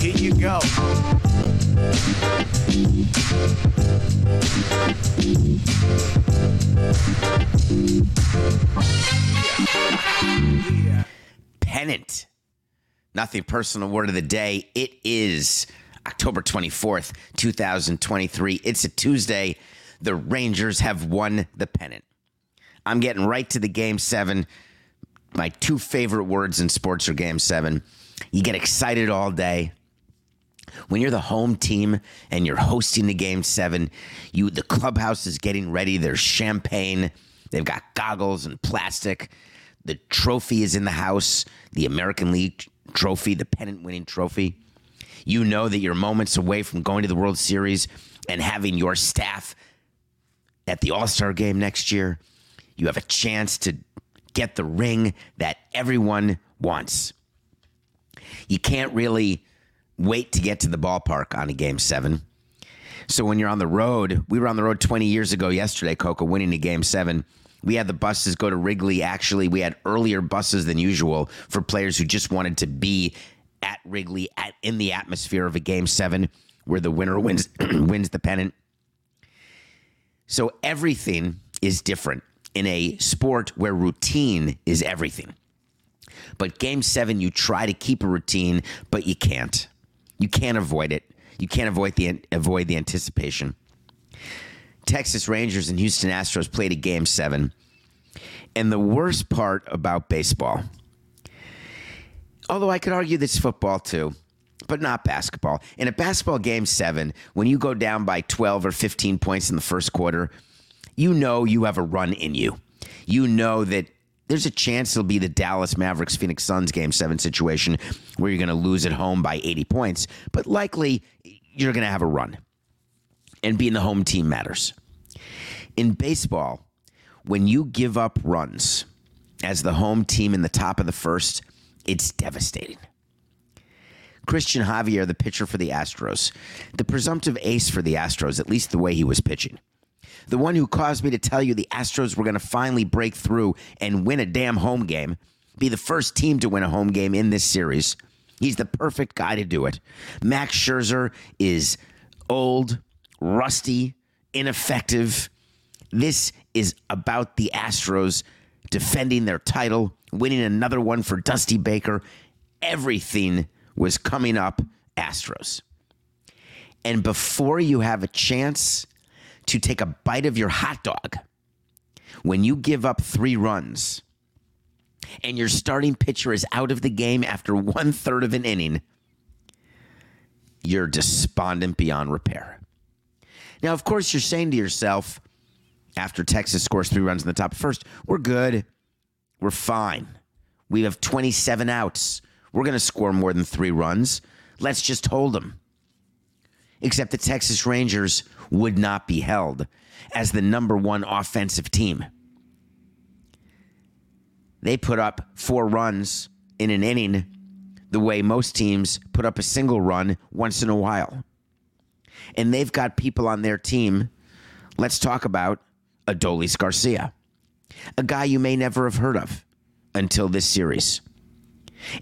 Here you go. Pennant. Nothing personal word of the day. It is October 24th, 2023. It's a Tuesday. The Rangers have won the pennant. I'm getting right to the game seven. My two favorite words in sports are game seven. You get excited all day. When you're the home team and you're hosting the game seven, you the clubhouse is getting ready. There's champagne. They've got goggles and plastic. The trophy is in the house, the American League trophy, the pennant winning trophy. You know that you're moments away from going to the World Series and having your staff at the All Star game next year. You have a chance to get the ring that everyone wants. You can't really wait to get to the ballpark on a game seven. So when you're on the road, we were on the road 20 years ago yesterday, Coco, winning a game seven. We had the buses go to Wrigley. Actually, we had earlier buses than usual for players who just wanted to be at Wrigley at in the atmosphere of a game seven where the winner wins wins the pennant. So everything is different in a sport where routine is everything. But game seven, you try to keep a routine, but you can't. You can't avoid it. You can't avoid the avoid the anticipation. Texas Rangers and Houston Astros played a game seven. And the worst part about baseball, although I could argue this football too, but not basketball. In a basketball game seven, when you go down by 12 or 15 points in the first quarter, you know you have a run in you. You know that there's a chance it'll be the Dallas Mavericks Phoenix Suns game seven situation where you're going to lose at home by 80 points, but likely you're going to have a run. And being the home team matters. In baseball, when you give up runs as the home team in the top of the first, it's devastating. Christian Javier, the pitcher for the Astros, the presumptive ace for the Astros, at least the way he was pitching. The one who caused me to tell you the Astros were going to finally break through and win a damn home game, be the first team to win a home game in this series. He's the perfect guy to do it. Max Scherzer is old, rusty, ineffective. This is about the Astros defending their title, winning another one for Dusty Baker. Everything was coming up Astros. And before you have a chance to take a bite of your hot dog, when you give up three runs and your starting pitcher is out of the game after one third of an inning, you're despondent beyond repair. Now, of course, you're saying to yourself, after Texas scores three runs in the top first, we're good. We're fine. We have 27 outs. We're going to score more than three runs. Let's just hold them. Except the Texas Rangers would not be held as the number one offensive team. They put up four runs in an inning the way most teams put up a single run once in a while. And they've got people on their team. Let's talk about Adolis Garcia, a guy you may never have heard of until this series.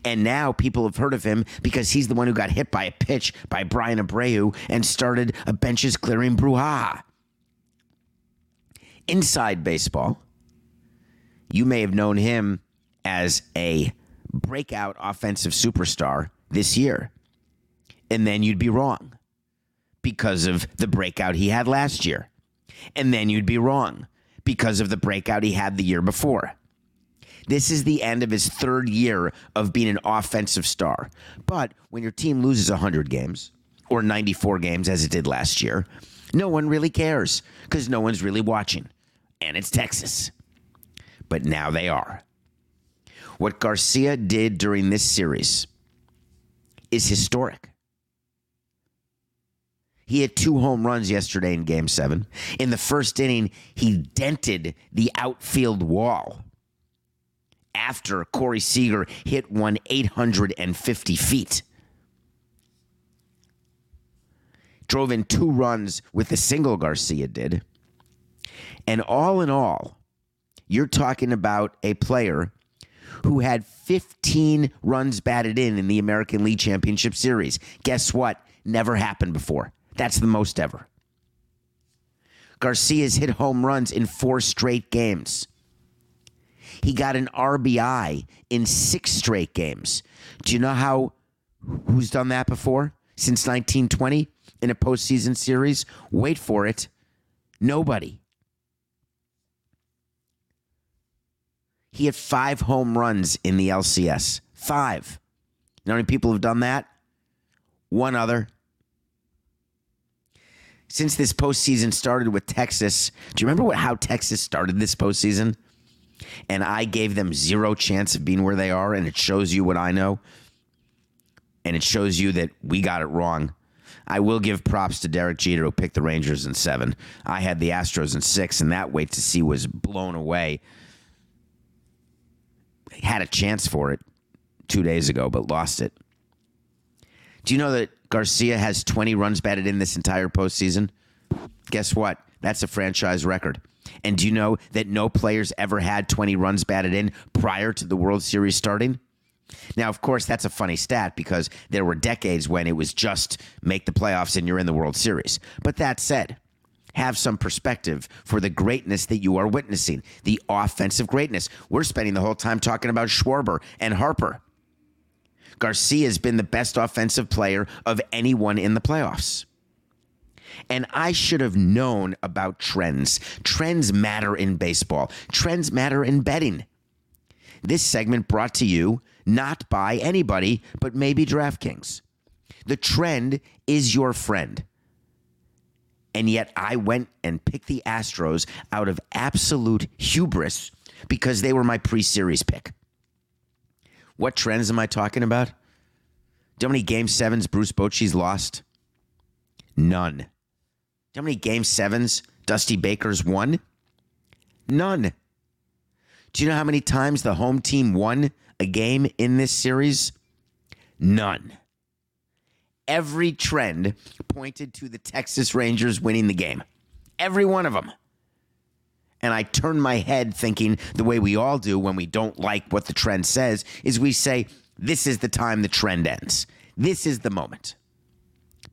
And now people have heard of him because he's the one who got hit by a pitch by Bryan Abreu and started a benches clearing brouhaha. Inside baseball, you may have known him as a breakout offensive superstar this year. And then you'd be wrong because of the breakout he had last year. And then you'd be wrong because of the breakout he had the year before. This is the end of his third year of being an offensive star. But when your team loses 100 games or 94 games as it did last year, no one really cares because no one's really watching. And it's Texas. But now they are. What Garcia did during this series is historic. He had two home runs yesterday in game seven. In the first inning, he dented the outfield wall after Corey Seager hit one 850 feet. Drove in two runs with the single Garcia did. And all in all, you're talking about a player who had 15 runs batted in in the American League Championship Series. Guess what? Never happened before. That's the most ever. Garcia's hit home runs in four straight games. He got an RBI in six straight games. Do you know how who's done that before since 1920 in a postseason series? Wait for it. Nobody. He had five home runs in the LCS. Five. You know how many people have done that? One other. Since this postseason started with Texas, do you remember what how Texas started this postseason? And I gave them zero chance of being where they are, and it shows you what I know. And it shows you that we got it wrong. I will give props to Derek Jeter who picked the Rangers in seven. I had the Astros in six, and that wait to see was blown away had a chance for it two days ago, but lost it. Do you know that Garcia has 20 runs batted in this entire postseason? Guess what? That's a franchise record. And do you know that no players ever had 20 runs batted in prior to the World Series starting? Now, of course, that's a funny stat because there were decades when it was just make the playoffs and you're in the World Series. But that said, have some perspective for the greatness that you are witnessing, the offensive greatness. We're spending the whole time talking about Schwarber and Harper. Garcia has been the best offensive player of anyone in the playoffs. And I should have known about trends. Trends matter in baseball, trends matter in betting. This segment brought to you not by anybody, but maybe DraftKings. The trend is your friend. And yet I went and picked the Astros out of absolute hubris because they were my pre series pick. What trends am I talking about? Do you know how many game sevens Bruce Bochy's lost? None. How many game sevens Dusty Baker's won? None. Do you know how many times the home team won a game in this series? None every trend pointed to the Texas Rangers winning the game. Every one of them. And I turn my head thinking the way we all do when we don't like what the trend says is we say, this is the time the trend ends. This is the moment.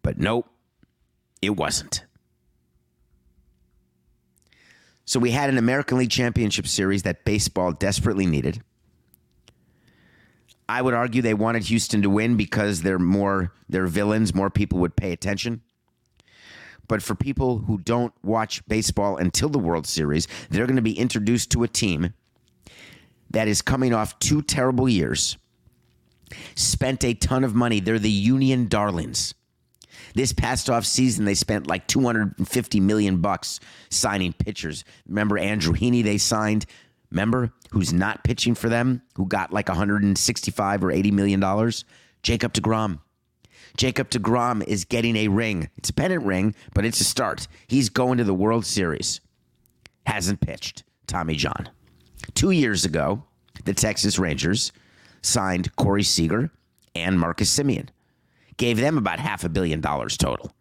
But nope, it wasn't. So we had an American League Championship Series that baseball desperately needed. I would argue they wanted Houston to win because they're more they're villains, more people would pay attention. But for people who don't watch baseball until the World Series, they're going to be introduced to a team that is coming off two terrible years, spent a ton of money. They're the Union Darlings. This past off season, they spent like 250 million bucks signing pitchers. Remember Andrew Heaney they signed Remember who's not pitching for them, who got like 165 or 80 million dollars? Jacob DeGrom. Jacob DeGrom is getting a ring. It's a pennant ring, but it's a start. He's going to the World Series. Hasn't pitched. Tommy John. Two years ago, the Texas Rangers signed Corey Seager and Marcus Semien. Gave them about half a billion dollars total.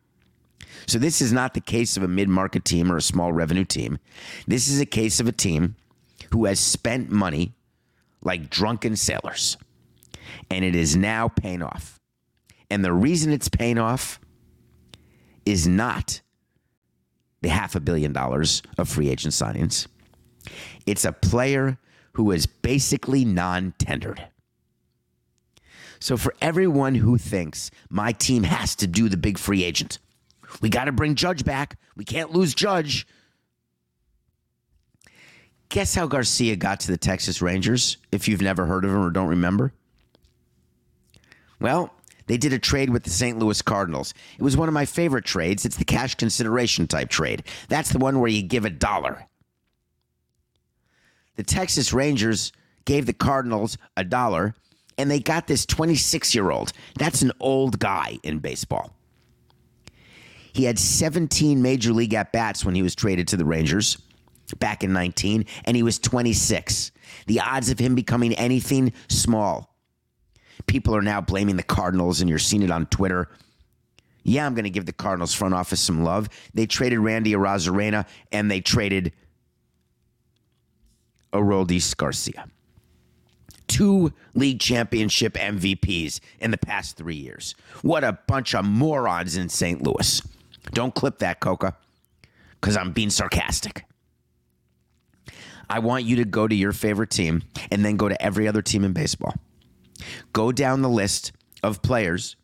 So this is not the case of a mid-market team or a small revenue team. This is a case of a team who has spent money like drunken sailors. And it is now paying off. And the reason it's paying off is not the half a billion dollars of free agent signings. It's a player who is basically non tendered. So, for everyone who thinks my team has to do the big free agent, we got to bring Judge back. We can't lose Judge. Guess how Garcia got to the Texas Rangers, if you've never heard of him or don't remember? Well, they did a trade with the St. Louis Cardinals. It was one of my favorite trades. It's the cash consideration type trade. That's the one where you give a dollar. The Texas Rangers gave the Cardinals a dollar And they got this 26 year old. That's an old guy in baseball. He had 17 major league at bats when he was traded to the Rangers back in 19, and he was 26. The odds of him becoming anything small. People are now blaming the Cardinals, and you're seeing it on Twitter. Yeah, I'm going to give the Cardinals front office some love. They traded Randy Arozarena, and they traded Aroldis Garcia. Two league championship MVPs in the past three years. What a bunch of morons in St. Louis. Don't clip that, Coca, because I'm being sarcastic. I want you to go to your favorite team and then go to every other team in baseball. Go down the list of players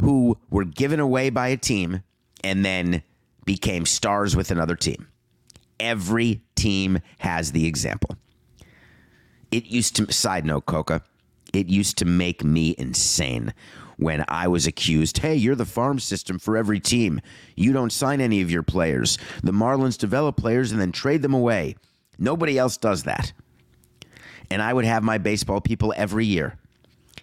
who were given away by a team and then became stars with another team. Every team has the example. It used to, side note, Coca, it used to make me insane when I was accused, hey, you're the farm system for every team. You don't sign any of your players. The Marlins develop players and then trade them away. Nobody else does that. And I would have my baseball people every year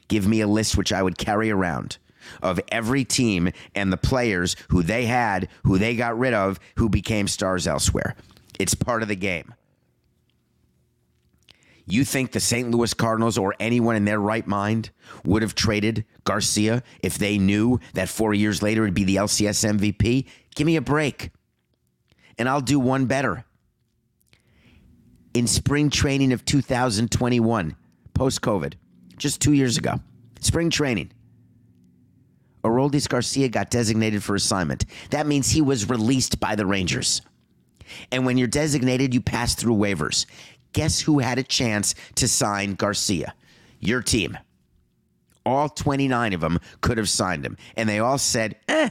give me a list which I would carry around of every team and the players who they had, who they got rid of, who became stars elsewhere. It's part of the game. You think the St. Louis Cardinals or anyone in their right mind would have traded Garcia if they knew that four years later it'd be the LCS MVP? Give me a break. And I'll do one better. In spring training of 2021, post COVID, just two years ago, spring training, Aroldis Garcia got designated for assignment. That means he was released by the Rangers. And when you're designated, you pass through waivers. Guess who had a chance to sign Garcia? Your team. All 29 of them could have signed him. And they all said, eh,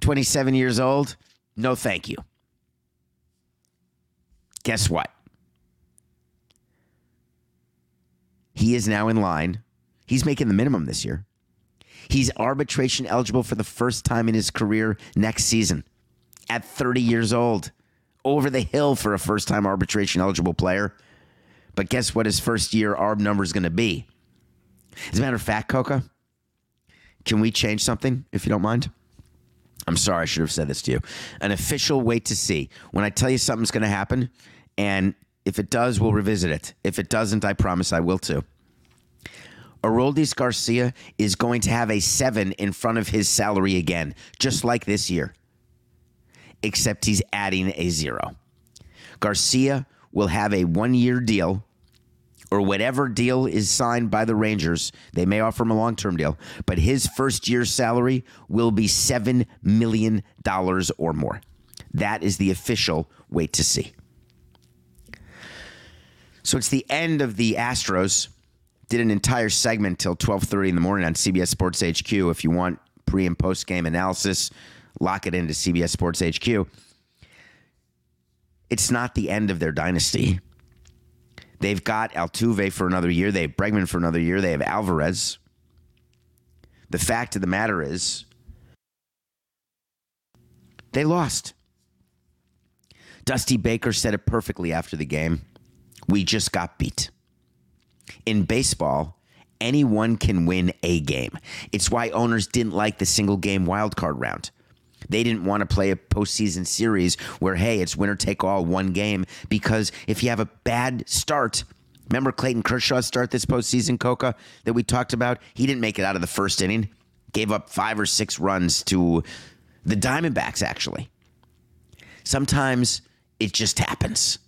27 years old? No, thank you. Guess what? He is now in line. He's making the minimum this year. He's arbitration eligible for the first time in his career next season at 30 years old. Over the hill for a first time arbitration eligible player. But guess what his first year ARB number is going to be? As a matter of fact, Coca, can we change something if you don't mind? I'm sorry, I should have said this to you. An official wait to see. When I tell you something's going to happen, and if it does, we'll revisit it. If it doesn't, I promise I will too. Aroldis Garcia is going to have a seven in front of his salary again, just like this year, except he's adding a zero. Garcia will have a one year deal or whatever deal is signed by the Rangers. They may offer him a long term deal, but his first year's salary will be $7 million or more. That is the official wait to see. So it's the end of the Astros. Did an entire segment till 12:30 in the morning on CBS Sports HQ. If you want pre and post game analysis, lock it into CBS Sports HQ. It's not the end of their dynasty. They've got Altuve for another year. They have Bregman for another year. They have Alvarez. The fact of the matter is, they lost. Dusty Baker said it perfectly after the game. We just got beat. In baseball, anyone can win a game. It's why owners didn't like the single game wildcard round. They didn't want to play a postseason series where, hey, it's winner take all one game because if you have a bad start, remember Clayton Kershaw's start this postseason, Coca, that we talked about? He didn't make it out of the first inning, gave up five or six runs to the Diamondbacks, actually. Sometimes it just happens.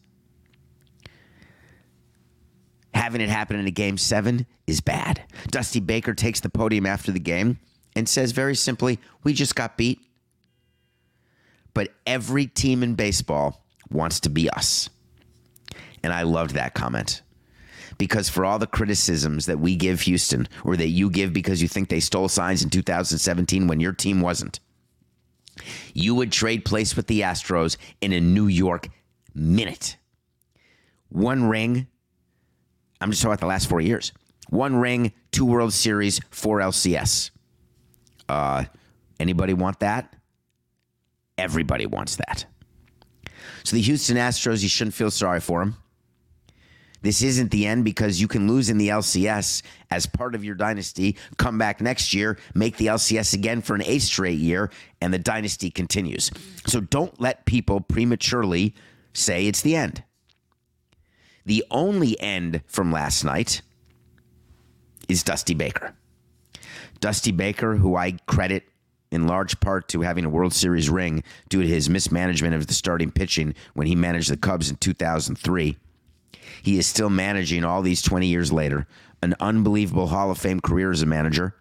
Having it happen in a game seven is bad. Dusty Baker takes the podium after the game and says very simply, We just got beat but every team in baseball wants to be us. And I loved that comment. Because for all the criticisms that we give Houston or that you give because you think they stole signs in 2017 when your team wasn't, you would trade place with the Astros in a New York minute. One ring, I'm just talking about the last four years. One ring, two World Series, four LCS. Uh, anybody want that? Everybody wants that. So the Houston Astros, you shouldn't feel sorry for them. This isn't the end because you can lose in the LCS as part of your dynasty, come back next year, make the LCS again for an eighth straight year, and the dynasty continues. So don't let people prematurely say it's the end. The only end from last night is Dusty Baker. Dusty Baker, who I credit in large part to having a World Series ring due to his mismanagement of the starting pitching when he managed the Cubs in 2003. He is still managing all these 20 years later, an unbelievable Hall of Fame career as a manager.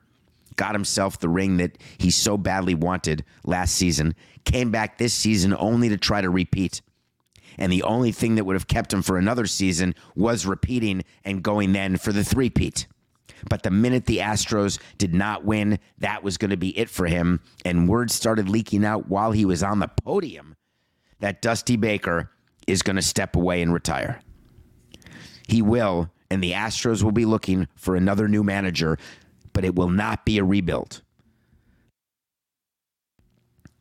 Got himself the ring that he so badly wanted last season, came back this season only to try to repeat. And the only thing that would have kept him for another season was repeating and going then for the three-peat. But the minute the Astros did not win, that was going to be it for him. And word started leaking out while he was on the podium that Dusty Baker is going to step away and retire. He will, and the Astros will be looking for another new manager, but it will not be a rebuild.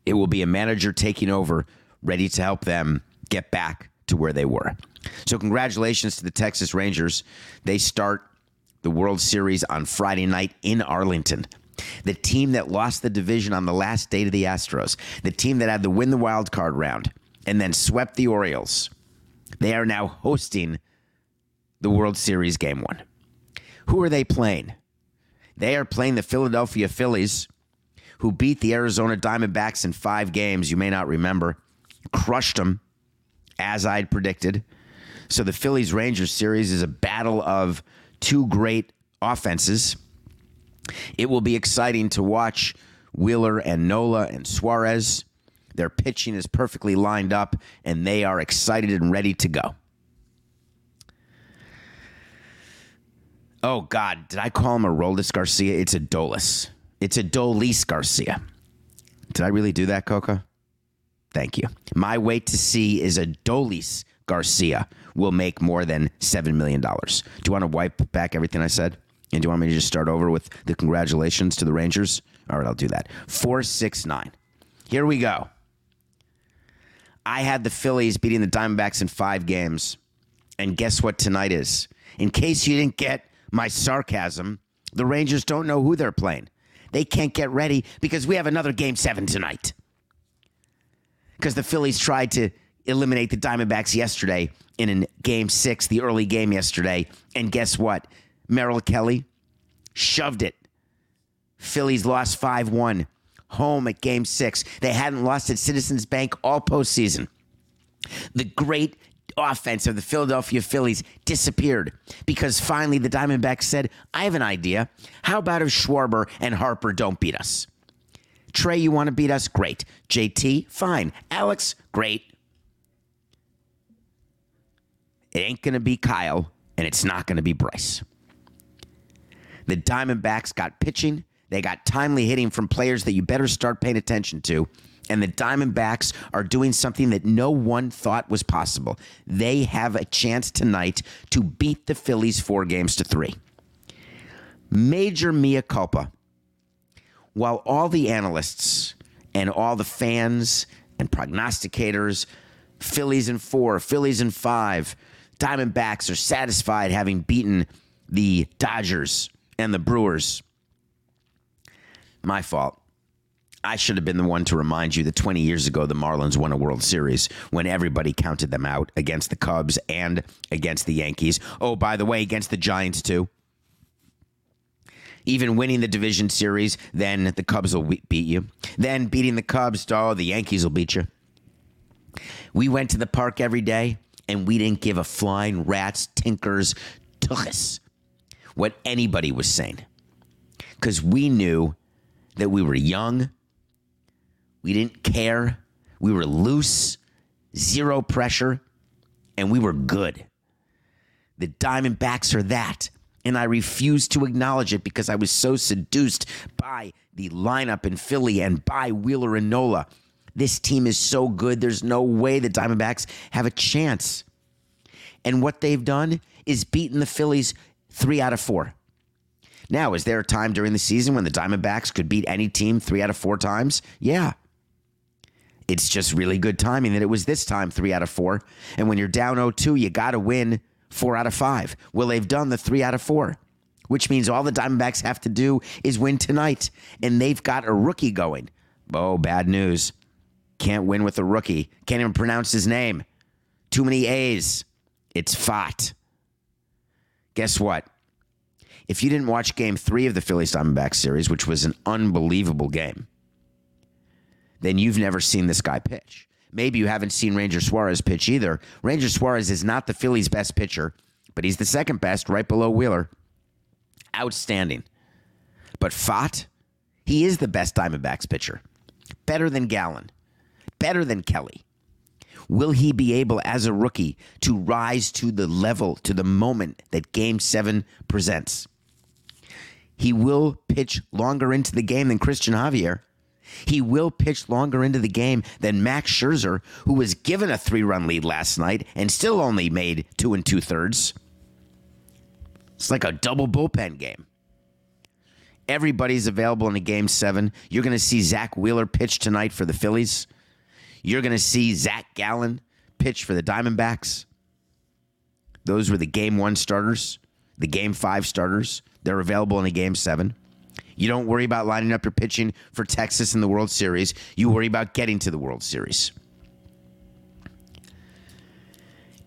It will be a manager taking over, ready to help them get back to where they were. So, congratulations to the Texas Rangers. They start the World Series on Friday night in Arlington. The team that lost the division on the last day to the Astros, the team that had to win the wild card round and then swept the Orioles, they are now hosting the World Series game one. Who are they playing? They are playing the Philadelphia Phillies, who beat the Arizona Diamondbacks in five games. You may not remember, crushed them as I'd predicted. So the Phillies Rangers series is a battle of two great offenses. It will be exciting to watch Wheeler and Nola and Suarez. Their pitching is perfectly lined up, and they are excited and ready to go. Oh, God, did I call him a Roldis Garcia? It's a Dolis. It's a Dolis Garcia. Did I really do that, Coca? Thank you. My wait to see is a Dolis Garcia will make more than $7 million. Do you want to wipe back everything I said? And do you want me to just start over with the congratulations to the Rangers? All right, I'll do that. 469. Here we go. I had the Phillies beating the Diamondbacks in five games. And guess what tonight is? In case you didn't get my sarcasm, the Rangers don't know who they're playing. They can't get ready because we have another game seven tonight. Because the Phillies tried to eliminate the Diamondbacks yesterday in a game six, the early game yesterday. And guess what? Merrill Kelly shoved it. Phillies lost 5 1 home at game six. They hadn't lost at Citizens Bank all postseason. The great offense of the Philadelphia Phillies disappeared because finally the Diamondbacks said, I have an idea. How about if Schwarber and Harper don't beat us? Trey, you want to beat us? Great. JT, fine. Alex, great. It ain't going to be Kyle, and it's not going to be Bryce. The Diamondbacks got pitching. They got timely hitting from players that you better start paying attention to. And the Diamondbacks are doing something that no one thought was possible. They have a chance tonight to beat the Phillies four games to three. Major mea culpa. While all the analysts and all the fans and prognosticators, Phillies in four, Phillies in five, Diamondbacks are satisfied having beaten the Dodgers and the Brewers. My fault. I should have been the one to remind you that 20 years ago, the Marlins won a World Series when everybody counted them out against the Cubs and against the Yankees. Oh, by the way, against the Giants, too. Even winning the division series, then the Cubs will beat you. Then beating the Cubs, oh, the Yankees will beat you. We went to the park every day and we didn't give a flying rat's tinkers tuchus what anybody was saying because we knew that we were young, we didn't care, we were loose, zero pressure, and we were good. The Diamondbacks are that. And I refused to acknowledge it because I was so seduced by the lineup in Philly and by Wheeler and Nola. This team is so good, there's no way the Diamondbacks have a chance. And what they've done is beaten the Phillies three out of four. Now, is there a time during the season when the Diamondbacks could beat any team three out of four times? Yeah. It's just really good timing that it was this time three out of four. And when you're down 0 2, you got to win four out of five. Well, they've done the three out of four, which means all the Diamondbacks have to do is win tonight, and they've got a rookie going. Oh, bad news. Can't win with a rookie. Can't even pronounce his name. Too many A's. It's Pfaadt. Guess what? If you didn't watch game three of the Phillies Diamondbacks series, which was an unbelievable game, then you've never seen this guy pitch. Maybe you haven't seen Ranger Suarez pitch either. Ranger Suarez is not the Phillies' best pitcher, but he's the second best, right below Wheeler. Outstanding. But Pfaadt, he is the best Diamondbacks pitcher. Better than Gallen. Better than Kelly. Will he be able, as a rookie, to rise to the level, to the moment that Game 7 presents? He will pitch longer into the game than Christian Javier. He will pitch longer into the game than Max Scherzer, who was given a three run lead last night and still only made two and two thirds. It's like a double bullpen game. Everybody's available in a game seven. You're going to see Zack Wheeler pitch tonight for the Phillies. You're going to see Zac Gallen pitch for the Diamondbacks. Those were the game one starters, the game five starters. They're available in a game seven. You don't worry about lining up your pitching for Texas in the World Series. You worry about getting to the World Series.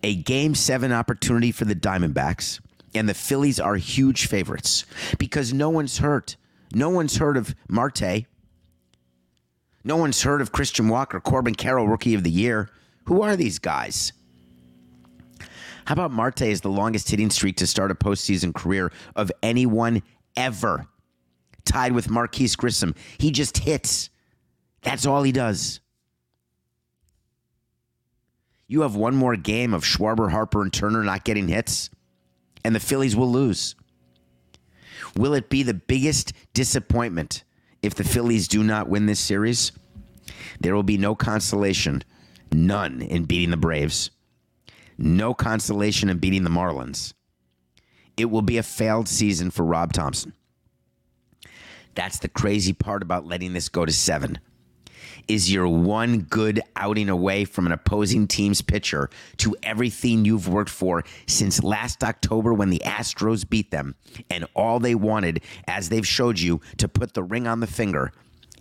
A game seven opportunity for the Diamondbacks, and the Phillies are huge favorites because no one's hurt. No one's heard of Marte. No one's heard of Christian Walker, Corbin Carroll, Rookie of the Year. Who are these guys? How about Marte is the longest hitting streak to start a postseason career of anyone ever? Tied with Marquis Grissom. He just hits. That's all he does. You have one more game of Schwarber, Harper, and Turner not getting hits, and the Phillies will lose. Will it be the biggest disappointment if the Phillies do not win this series? There will be no consolation, none in beating the Braves, no consolation in beating the Marlins. It will be a failed season for Rob Thomson. That's the crazy part about letting this go to seven. Is you're one good outing away from an opposing team's pitcher to everything you've worked for since last October when the Astros beat them, and all they wanted, as they've showed you, to put the ring on the finger,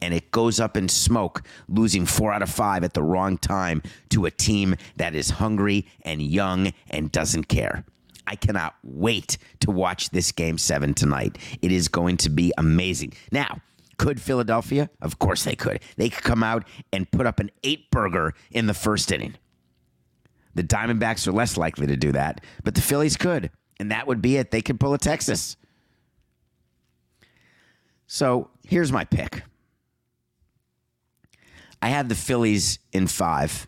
and it goes up in smoke, losing four out of five at the wrong time to a team that is hungry and young and doesn't care. I cannot wait to watch this game seven tonight. It is going to be amazing. Now, could Philadelphia? Of course they could. They could come out and put up an eight burger in the first inning. The Diamondbacks are less likely to do that, but the Phillies could. And that would be it. They could pull a Texas. So here's my pick. I had the Phillies in five.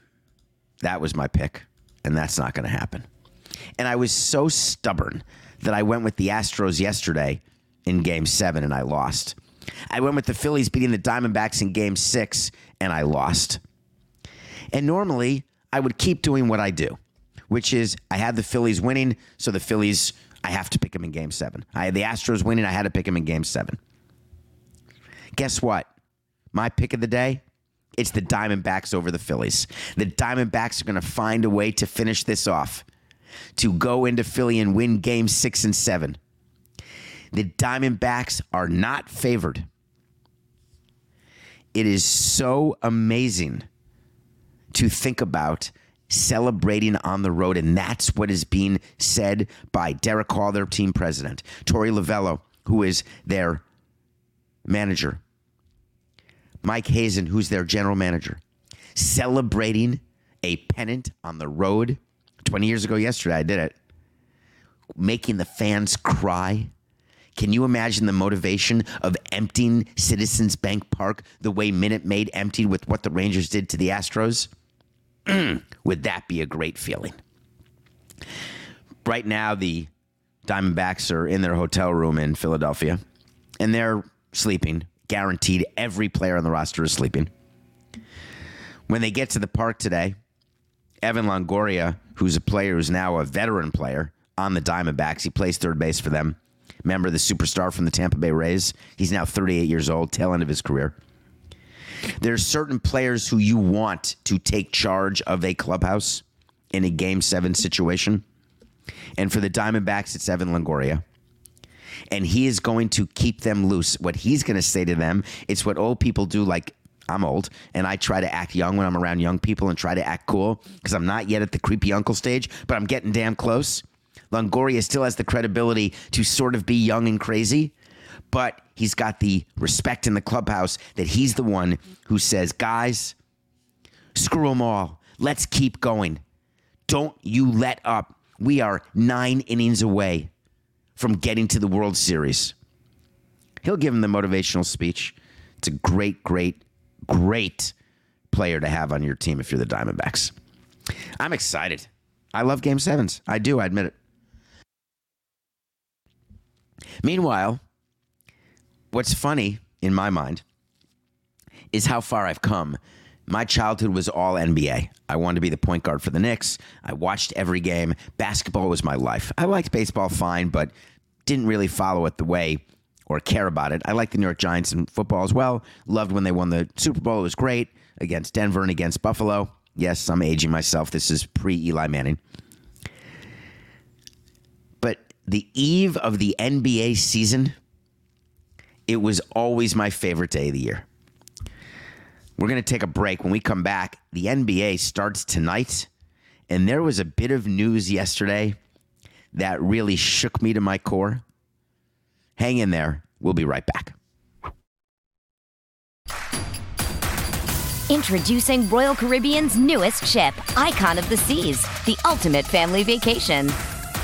That was my pick, and that's not going to happen. And I was so stubborn that I went with the Astros yesterday in game seven, and I lost. I went with the Phillies beating the Diamondbacks in game six, and I lost. And normally, I would keep doing what I do, which is I had the Phillies winning, so the Phillies, I have to pick them in game seven. I had the Astros winning, I had to pick them in game seven. Guess what? My pick of the day it's the Diamondbacks over the Phillies. The Diamondbacks are going to find a way to finish this off, to go into Philly and win game six and seven. The Diamondbacks are not favored. It is so amazing to think about celebrating on the road, and that's what is being said by Derrick Hall, their team president, Torey Lovullo, who is their manager, Mike Hazen, who's their general manager, celebrating a pennant on the road. 20 years ago, yesterday, I did it. Making the fans cry. Can you imagine the motivation of emptying Citizens Bank Park the way Minute Maid emptied with what the Rangers did to the Astros? Would that be a great feeling? Right now, the Diamondbacks are in their hotel room in Philadelphia and they're sleeping guaranteed every player on the roster is sleeping. When they get to the park today, Evan Longoria, who's a player who's now a veteran player on the Diamondbacks, he plays third base for them. Remember the superstar from the Tampa Bay Rays? He's now 38 years old, tail end of his career. There's certain players who you want to take charge of a clubhouse in a game seven situation. And for the Diamondbacks, it's Evan Longoria. And he is going to keep them loose. What he's going to say to them, it's what old people do, like I'm old and I try to act young when I'm around young people and try to act cool because I'm not yet at the creepy uncle stage, but I'm getting damn close. Longoria still has the credibility to sort of be young and crazy, but he's got the respect in the clubhouse that he's the one who says, guys, screw them all. Let's keep going. Don't you let up. We are nine innings away from getting to the World Series. He'll give him the motivational speech. It's a great, great, great player to have on your team if you're the Diamondbacks. I'm excited. I love game sevens. I do, I admit it. Meanwhile, what's funny in my mind is how far I've come. My childhood was all NBA. I wanted to be the point guard for the Knicks. I watched every game. Basketball was my life. I liked baseball fine, but didn't really follow it the way or care about it. I liked the New York Giants in football as well. Loved when they won the Super Bowl. It was great against Denver and against Buffalo. Yes, I'm aging myself. This is pre Eli Manning. The eve of the NBA season, it was always my favorite day of the year. We're going to take a break. When we come back, the NBA starts tonight. And there was a bit of news yesterday that really shook me to my core. Hang in there. We'll be right back. Introducing Royal Caribbean's newest ship, Icon of the Seas, the ultimate family vacation.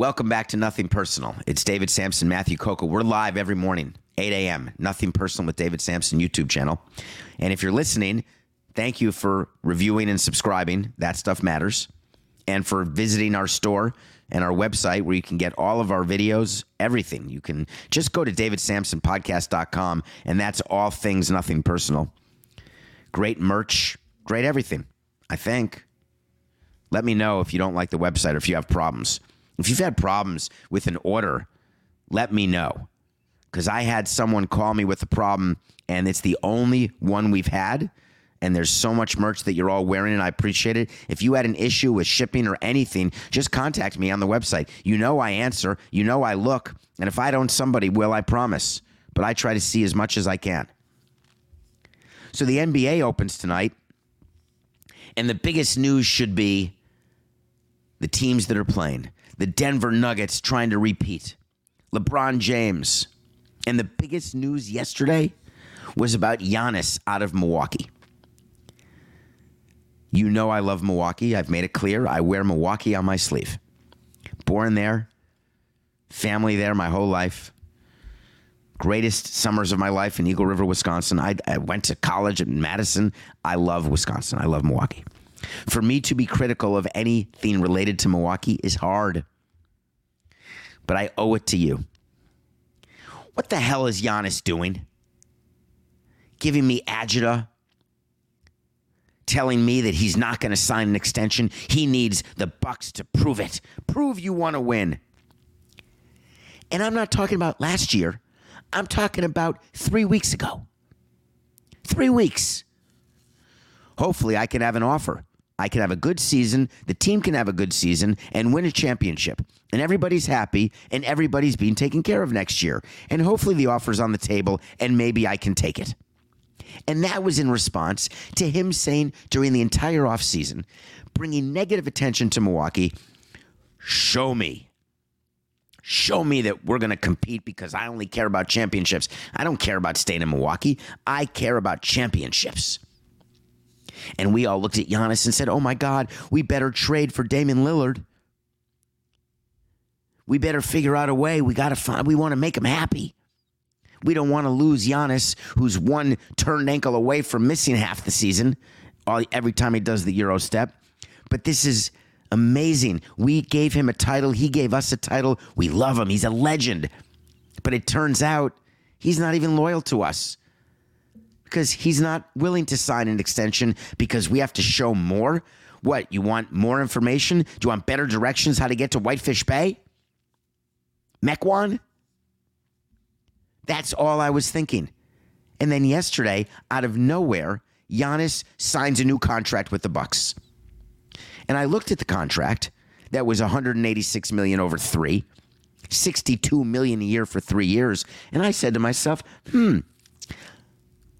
Welcome back to Nothing Personal. It's David Samson, Matthew Coco. We're live every morning, 8 a.m. Nothing Personal with David Samson YouTube channel. And if you're listening, thank you for reviewing and subscribing. That stuff matters. And for visiting our store and our website where you can get all of our videos, everything. You can just go to davidsamsonpodcast.com and that's all things Nothing Personal. Great merch, great everything, I think. Let me know if you don't like the website or if you have problems. If you've had problems with an order, let me know. Because I had someone call me with a problem, and it's the only one we've had. And there's so much merch that you're all wearing, and I appreciate it. If you had an issue with shipping or anything, just contact me on the website. You know I answer, you know I look, and if I don't, somebody will, I promise. But I try to see as much as I can. So the NBA opens tonight, and the biggest news should be the teams that are playing. The Denver Nuggets trying to repeat. LeBron James. And the biggest news yesterday was about Giannis out of Milwaukee. You know I love Milwaukee. I've made it clear. I wear Milwaukee on my sleeve. Born there, family there my whole life. Greatest summers of my life in Eagle River, Wisconsin. I, I went to college in Madison. I love Wisconsin. I love Milwaukee. For me to be critical of anything related to Milwaukee is hard. But I owe it to you. What the hell is Giannis doing? Giving me agita, telling me that he's not going to sign an extension. He needs the Bucks to prove it. Prove you want to win. And I'm not talking about last year. I'm talking about 3 weeks ago. 3 weeks. hopefully I can have an offer. I can have a good season, the team can have a good season, and win a championship. And everybody's happy, and everybody's being taken care of next year. And hopefully the offer's on the table, and maybe I can take it. And that was in response to him saying during the entire offseason, bringing negative attention to Milwaukee, show me. Show me that we're going to compete because I only care about championships. I don't care about staying in Milwaukee. I care about championships. And we all looked at Giannis and said, oh my God, we better trade for Damian Lillard. We better figure out a way. We got to find, we want to make him happy. We don't want to lose Giannis, who's one turned ankle away from missing half the season every time he does the Euro step. But this is amazing. We gave him a title. He gave us a title. We love him. He's a legend. But it turns out he's not even loyal to us because he's not willing to sign an extension because we have to show more. What, you want more information? Do you want better directions how to get to Whitefish Bay? Mequon? That's all I was thinking. And then yesterday, out of nowhere, Giannis signs a new contract with the Bucks. And I looked at the contract that was 186 million over 3, 62 million a year for 3 years, and I said to myself, "Hmm,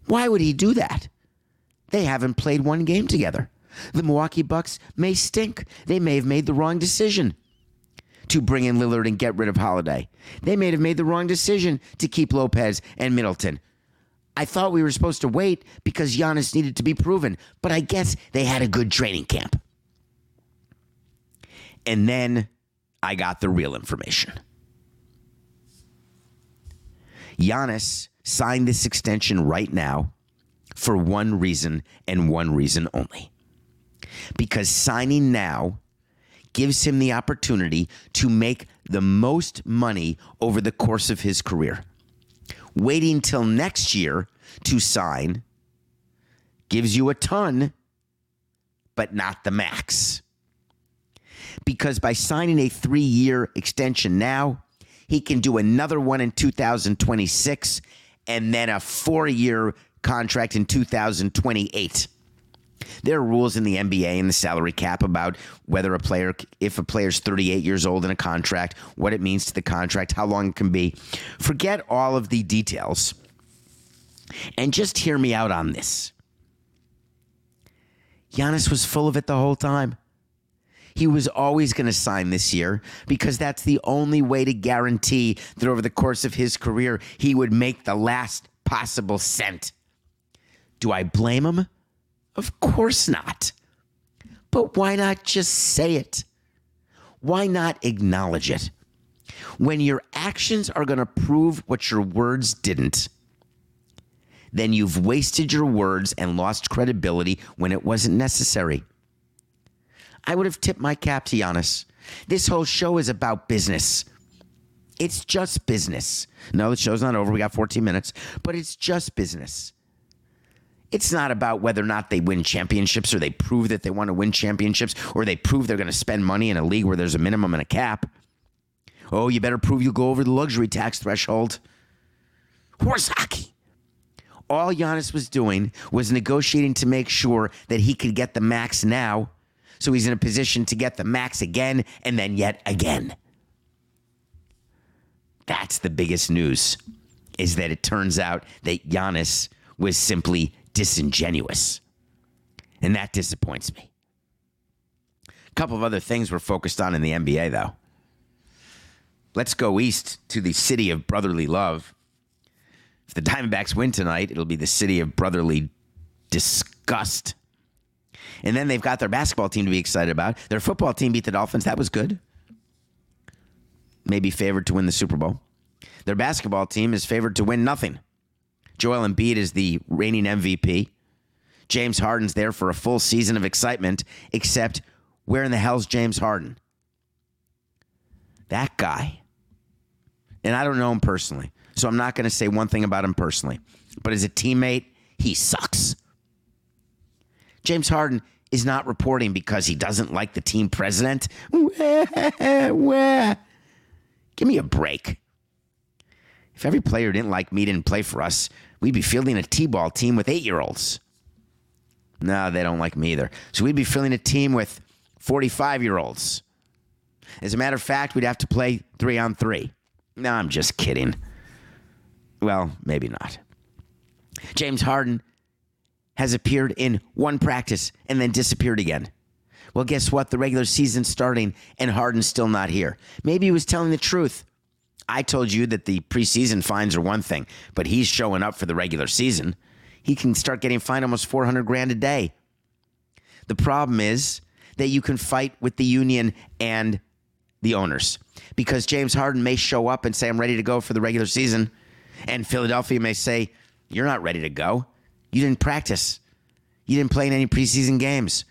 why would he do that? They haven't played one game together. The Milwaukee Bucks may stink. They may have made the wrong decision to bring in Lillard and get rid of Holiday. They may have made the wrong decision to keep Lopez and Middleton. I thought we were supposed to wait because Giannis needed to be proven, but I guess they had a good training camp. And then I got the real information. Giannis signed this extension right now for one reason and one reason only. Because signing now gives him the opportunity to make the most money over the course of his career. Waiting till next year to sign gives you a ton, but not the max. Because by signing a three year extension now, he can do another one in 2026 and then a four year contract in 2028. There are rules in the NBA and the salary cap about whether a player, if a player's 38 years old in a contract, what it means to the contract, how long it can be. Forget all of the details and just hear me out on this. Giannis was full of it the whole time. He was always going to sign this year because that's the only way to guarantee that over the course of his career, he would make the last possible cent. Do I blame him? Of course not. But why not just say it? Why not acknowledge it? When your actions are going to prove what your words didn't, then you've wasted your words and lost credibility when it wasn't necessary. I would have tipped my cap to Giannis. This whole show is about business. It's just business. No, the show's not over. We got 14 minutes, but it's just business. It's not about whether or not they win championships or they prove that they want to win championships or they prove they're going to spend money in a league where there's a minimum and a cap. Oh, you better prove you go over the luxury tax threshold. Horse hockey. All Giannis was doing was negotiating to make sure that he could get the max now so he's in a position to get the max again and then yet again. That's the biggest news is that it turns out that Giannis was simply disingenuous. And that disappoints me. A couple of other things we're focused on in the NBA, though. Let's go east to the city of brotherly love. If the Diamondbacks win tonight, it'll be the city of brotherly disgust. And then they've got their basketball team to be excited about. Their football team beat the Dolphins. That was good. Maybe favored to win the Super Bowl. Their basketball team is favored to win nothing. Joel Embiid is the reigning MVP. James Harden's there for a full season of excitement, except where in the hell's James Harden? That guy. And I don't know him personally, so I'm not going to say one thing about him personally. But as a teammate, he sucks. James Harden is not reporting because he doesn't like the team president. Give me a break. If every player didn't like me, didn't play for us, we'd be fielding a T ball team with eight year olds. No, they don't like me either. So we'd be fielding a team with 45 year olds. As a matter of fact, we'd have to play three on three. No, I'm just kidding. Well, maybe not. James Harden has appeared in one practice and then disappeared again. Well, guess what? The regular season's starting and Harden's still not here. Maybe he was telling the truth. I told you that the preseason fines are one thing, but he's showing up for the regular season. He can start getting fined almost 400 grand a day. The problem is that you can fight with the union and the owners because James Harden may show up and say, I'm ready to go for the regular season. And Philadelphia may say, You're not ready to go. You didn't practice. You didn't play in any preseason games.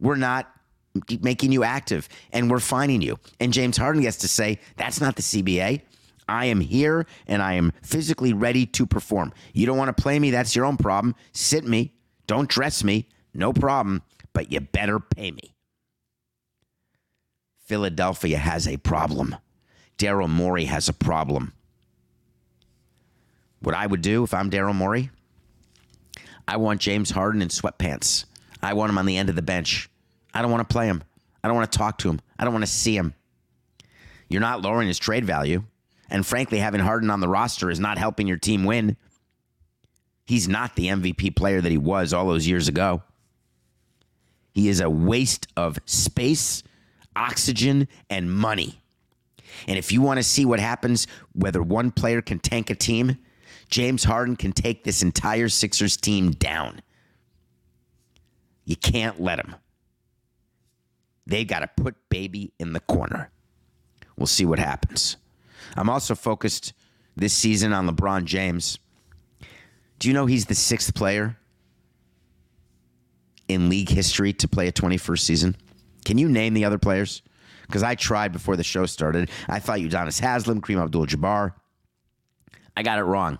We're not making you active and we're fining you. And James Harden gets to say, That's not the CBA. I am here and I am physically ready to perform. You don't want to play me, that's your own problem. Sit me, don't dress me, no problem, but you better pay me. Philadelphia has a problem. Daryl Morey has a problem. What I would do if I'm Daryl Morey, I want James Harden in sweatpants. I want him on the end of the bench. I don't want to play him. I don't want to talk to him. I don't want to see him. You're not lowering his trade value. And frankly, having Harden on the roster is not helping your team win. He's not the MVP player that he was all those years ago. He is a waste of space, oxygen, and money. And if you want to see what happens, whether one player can tank a team, James Harden can take this entire Sixers team down. You can't let him. They got to put baby in the corner. We'll see what happens. I'm also focused this season on LeBron James. Do you know he's the sixth player in league history to play a 21st season? Can you name the other players? Because I tried before the show started. I thought Udonis Haslem, Kareem Abdul-Jabbar. I got it wrong.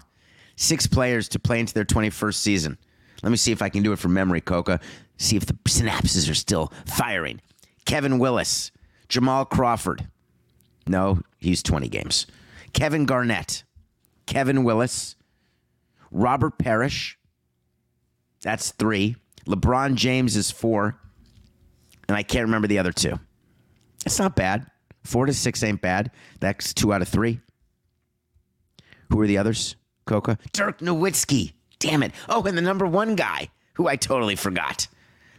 Six players to play into their 21st season. Let me see if I can do it from memory, Coca. See if the synapses are still firing. Kevin Willis, Jamal Crawford. No, he's 20 games. Kevin Garnett, Kevin Willis, Robert Parish. That's three. LeBron James is four. And I can't remember the other two. It's not bad. Four to six ain't bad. That's two out of three. Who are the others, Coca? Dirk Nowitzki. Damn it. Oh, and the number one guy, who I totally forgot.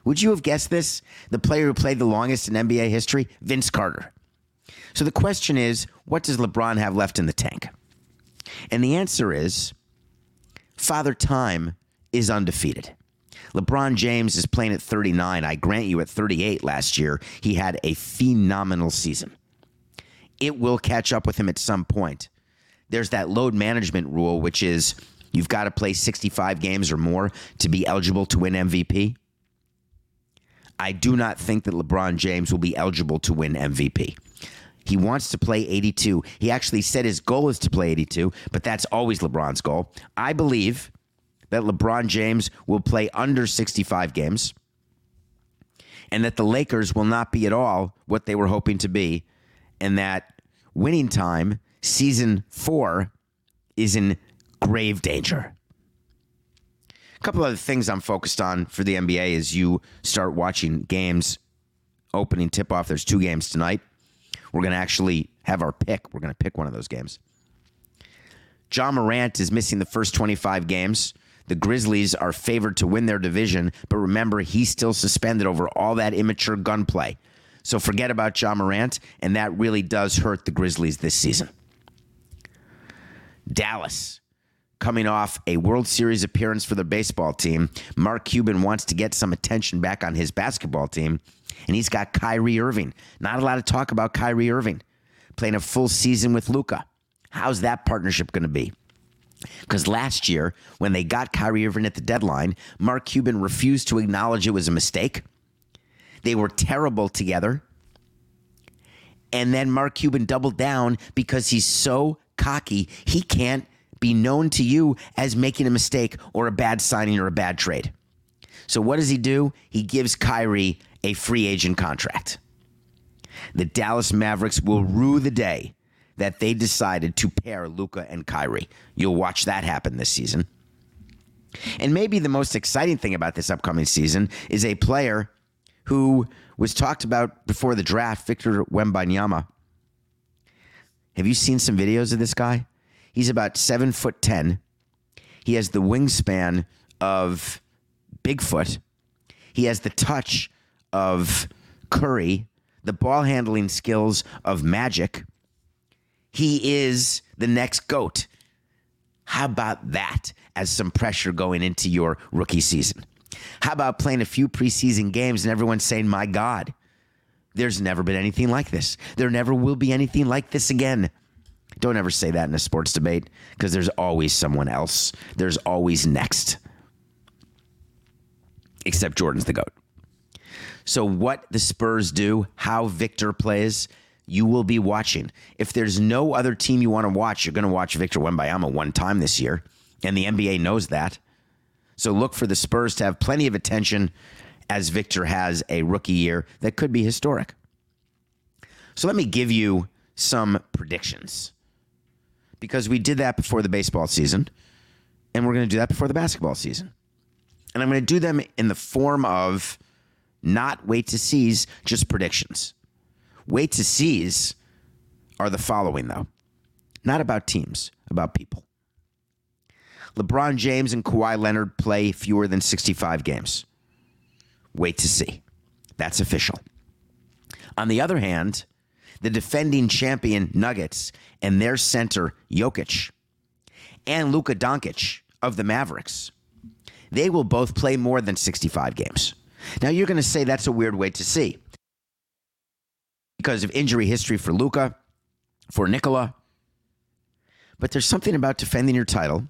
Would you have guessed this? The player who played the longest in NBA history? Vince Carter. So the question is, what does LeBron have left in the tank? And the answer is Father Time is undefeated. LeBron James is playing at 39. I grant you, at 38 last year, he had a phenomenal season. It will catch up with him at some point. There's that load management rule, which is you've got to play 65 games or more to be eligible to win MVP. I do not think that LeBron James will be eligible to win MVP. He wants to play 82. He actually said his goal is to play 82, but that's always LeBron's goal. I believe that LeBron James will play under 65 games and that the Lakers will not be at all what they were hoping to be, and that winning time, season four, is in grave danger. Couple other things I'm focused on for the NBA is you start watching games opening tip off. There's two games tonight. We're going to actually have our pick. We're going to pick one of those games. Ja Morant is missing the first 25 games. The Grizzlies are favored to win their division, but remember, he's still suspended over all that immature gunplay. So forget about Ja Morant, and that really does hurt the Grizzlies this season. Dallas, coming off a World Series appearance for the baseball team. Mark Cuban wants to get some attention back on his basketball team, and he's got Kyrie Irving. Not a lot of talk about Kyrie Irving playing a full season with Luka. How's that partnership going to be? Because last year, when they got Kyrie Irving at the deadline, Mark Cuban refused to acknowledge it was a mistake. They were terrible together. And then Mark Cuban doubled down because he's so cocky, he can't be known to you as making a mistake or a bad signing or a bad trade. So what does he do? He gives Kyrie a free agent contract. The Dallas Mavericks will rue the day that they decided to pair Luka and Kyrie. You'll watch that happen this season. And maybe the most exciting thing about this upcoming season is a player who was talked about before the draft, Victor Wembanyama. Have you seen some videos of this guy? He's about seven foot ten. He has the wingspan of Bigfoot. He has the touch of Curry, the ball handling skills of Magic. He is the next GOAT. How about that as some pressure going into your rookie season? How about playing a few preseason games and everyone saying, My God, there's never been anything like this. There never will be anything like this again. Don't ever say that in a sports debate because there's always someone else. There's always next. Except Jordan's the GOAT. So, what the Spurs do, how Victor plays, you will be watching. If there's no other team you want to watch, you're going to watch Victor Wembanyama one time this year, and the NBA knows that. So, look for the Spurs to have plenty of attention as Victor has a rookie year that could be historic. So, let me give you some predictions because we did that before the baseball season, and we're going to do that before the basketball season. And I'm going to do them in the form of not wait to sees, just predictions. Wait to sees are the following, though not about teams, about people. LeBron James and Kawhi Leonard play fewer than 65 games. Wait to see. That's official. On the other hand, the defending champion Nuggets and their center Jokic and Luka Doncic of the Mavericks, they will both play more than 65 games. Now you're going to say that's a weird way to see because of injury history for Luka, for Nikola. But there's something about defending your title.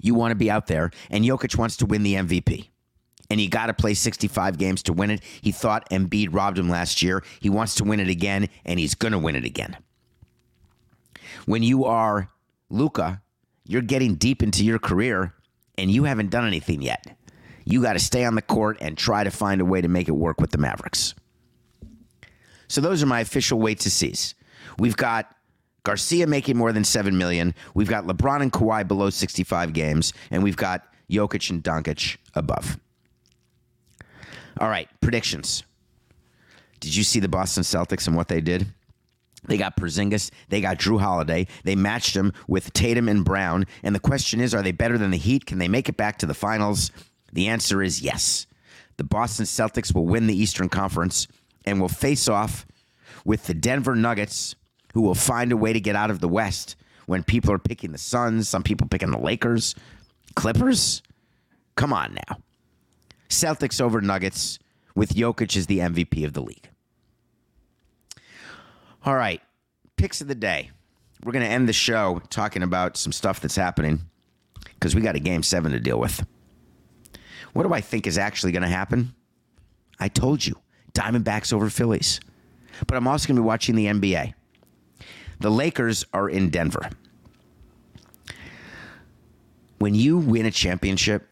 You want to be out there, and Jokic wants to win the MVP. And you got to play 65 games to win it. He thought Embiid robbed him last year. He wants to win it again, and he's going to win it again. When you are Luka, you're getting deep into your career, and you haven't done anything yet. You got to stay on the court and try to find a way to make it work with the Mavericks. So those are my official wait to sees. We've got Garcia making more than seven million. We've got LeBron and Kawhi below 65 games, and we've got Jokic and Doncic above. All right, predictions. Did you see the Boston Celtics and what they did? They got Porzingis. They got Jrue Holiday. They matched him with Tatum and Brown. And the question is, are they better than the Heat? Can they make it back to the finals? The answer is yes. The Boston Celtics will win the Eastern Conference and will face off with the Denver Nuggets, who will find a way to get out of the West when people are picking the Suns, some people picking the Lakers, Clippers. Come on now. Celtics over Nuggets with Jokic as the MVP of the league. All right, picks of the day. We're going to end the show talking about some stuff that's happening because we got a game seven to deal with. What do I think is actually going to happen? I told you Diamondbacks over Phillies. But I'm also going to be watching the NBA. The Lakers are in Denver. When you win a championship,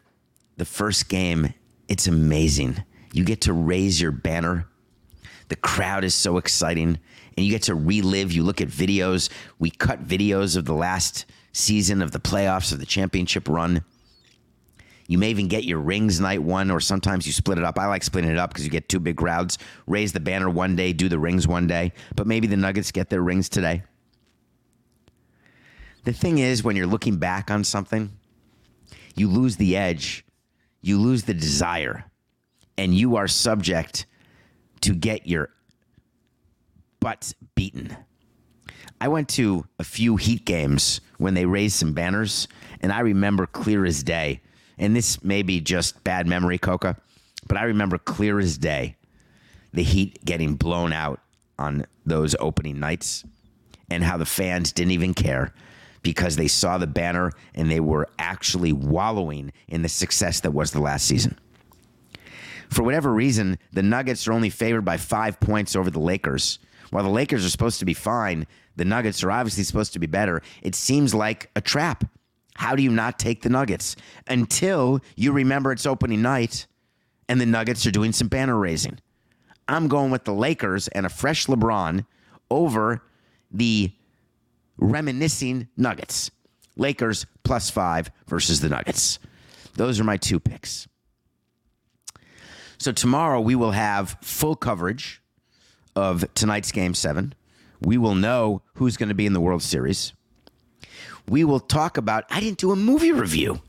the first game, it's amazing. You get to raise your banner. The crowd is so exciting. And you get to relive. You look at videos. We cut videos of the last season of the playoffs of the championship run. You may even get your rings night one, or sometimes you split it up. I like splitting it up because you get two big crowds. Raise the banner one day, do the rings one day. But maybe the Nuggets get their rings today. The thing is, when you're looking back on something, you lose the edge, you lose the desire, and you are subject to get your butts beaten. I went to a few Heat games when they raised some banners, and I remember clear as day and this may be just bad memory, Coca, but I remember clear as day the Heat getting blown out on those opening nights and how the fans didn't even care because they saw the banner and they were actually wallowing in the success that was the last season. For whatever reason, the Nuggets are only favored by five points over the Lakers. While the Lakers are supposed to be fine, the Nuggets are obviously supposed to be better. It seems like a trap. How do you not take the Nuggets until you remember it's opening night and the Nuggets are doing some banner raising? I'm going with the Lakers and a fresh LeBron over the reminiscing Nuggets. Lakers plus five versus the Nuggets. Those are my two picks. So tomorrow we will have full coverage of tonight's game seven. We will know who's going to be in the World Series. We will talk about. I didn't do a movie review.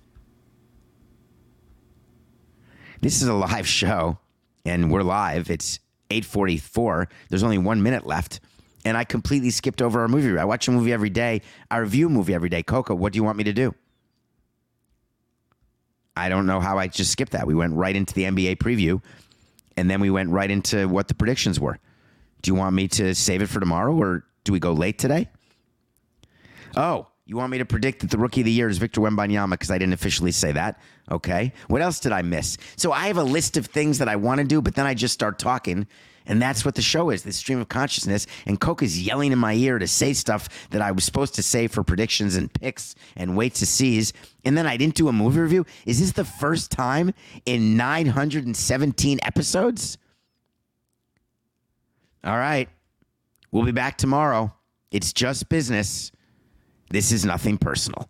This is a live show, and we're live. It's 8:44. There's only one minute left, and I completely skipped over our movie. I watch a movie every day. I review a movie every day. Coco, what do you want me to do? I don't know how I just skipped that. We went right into the NBA preview, and then we went right into what the predictions were. Do you want me to save it for tomorrow, or do we go late today? Oh, you want me to predict that the rookie of the year is Victor Wembanyama because I didn't officially say that? Okay. What else did I miss? So I have a list of things that I want to do, but then I just start talking. And that's what the show is, the stream of consciousness. And Coke is yelling in my ear to say stuff that I was supposed to say for predictions and picks and wait to sees. And then I didn't do a movie review. Is this the first time in 917 episodes? All right. We'll be back tomorrow. It's just business. This is nothing personal.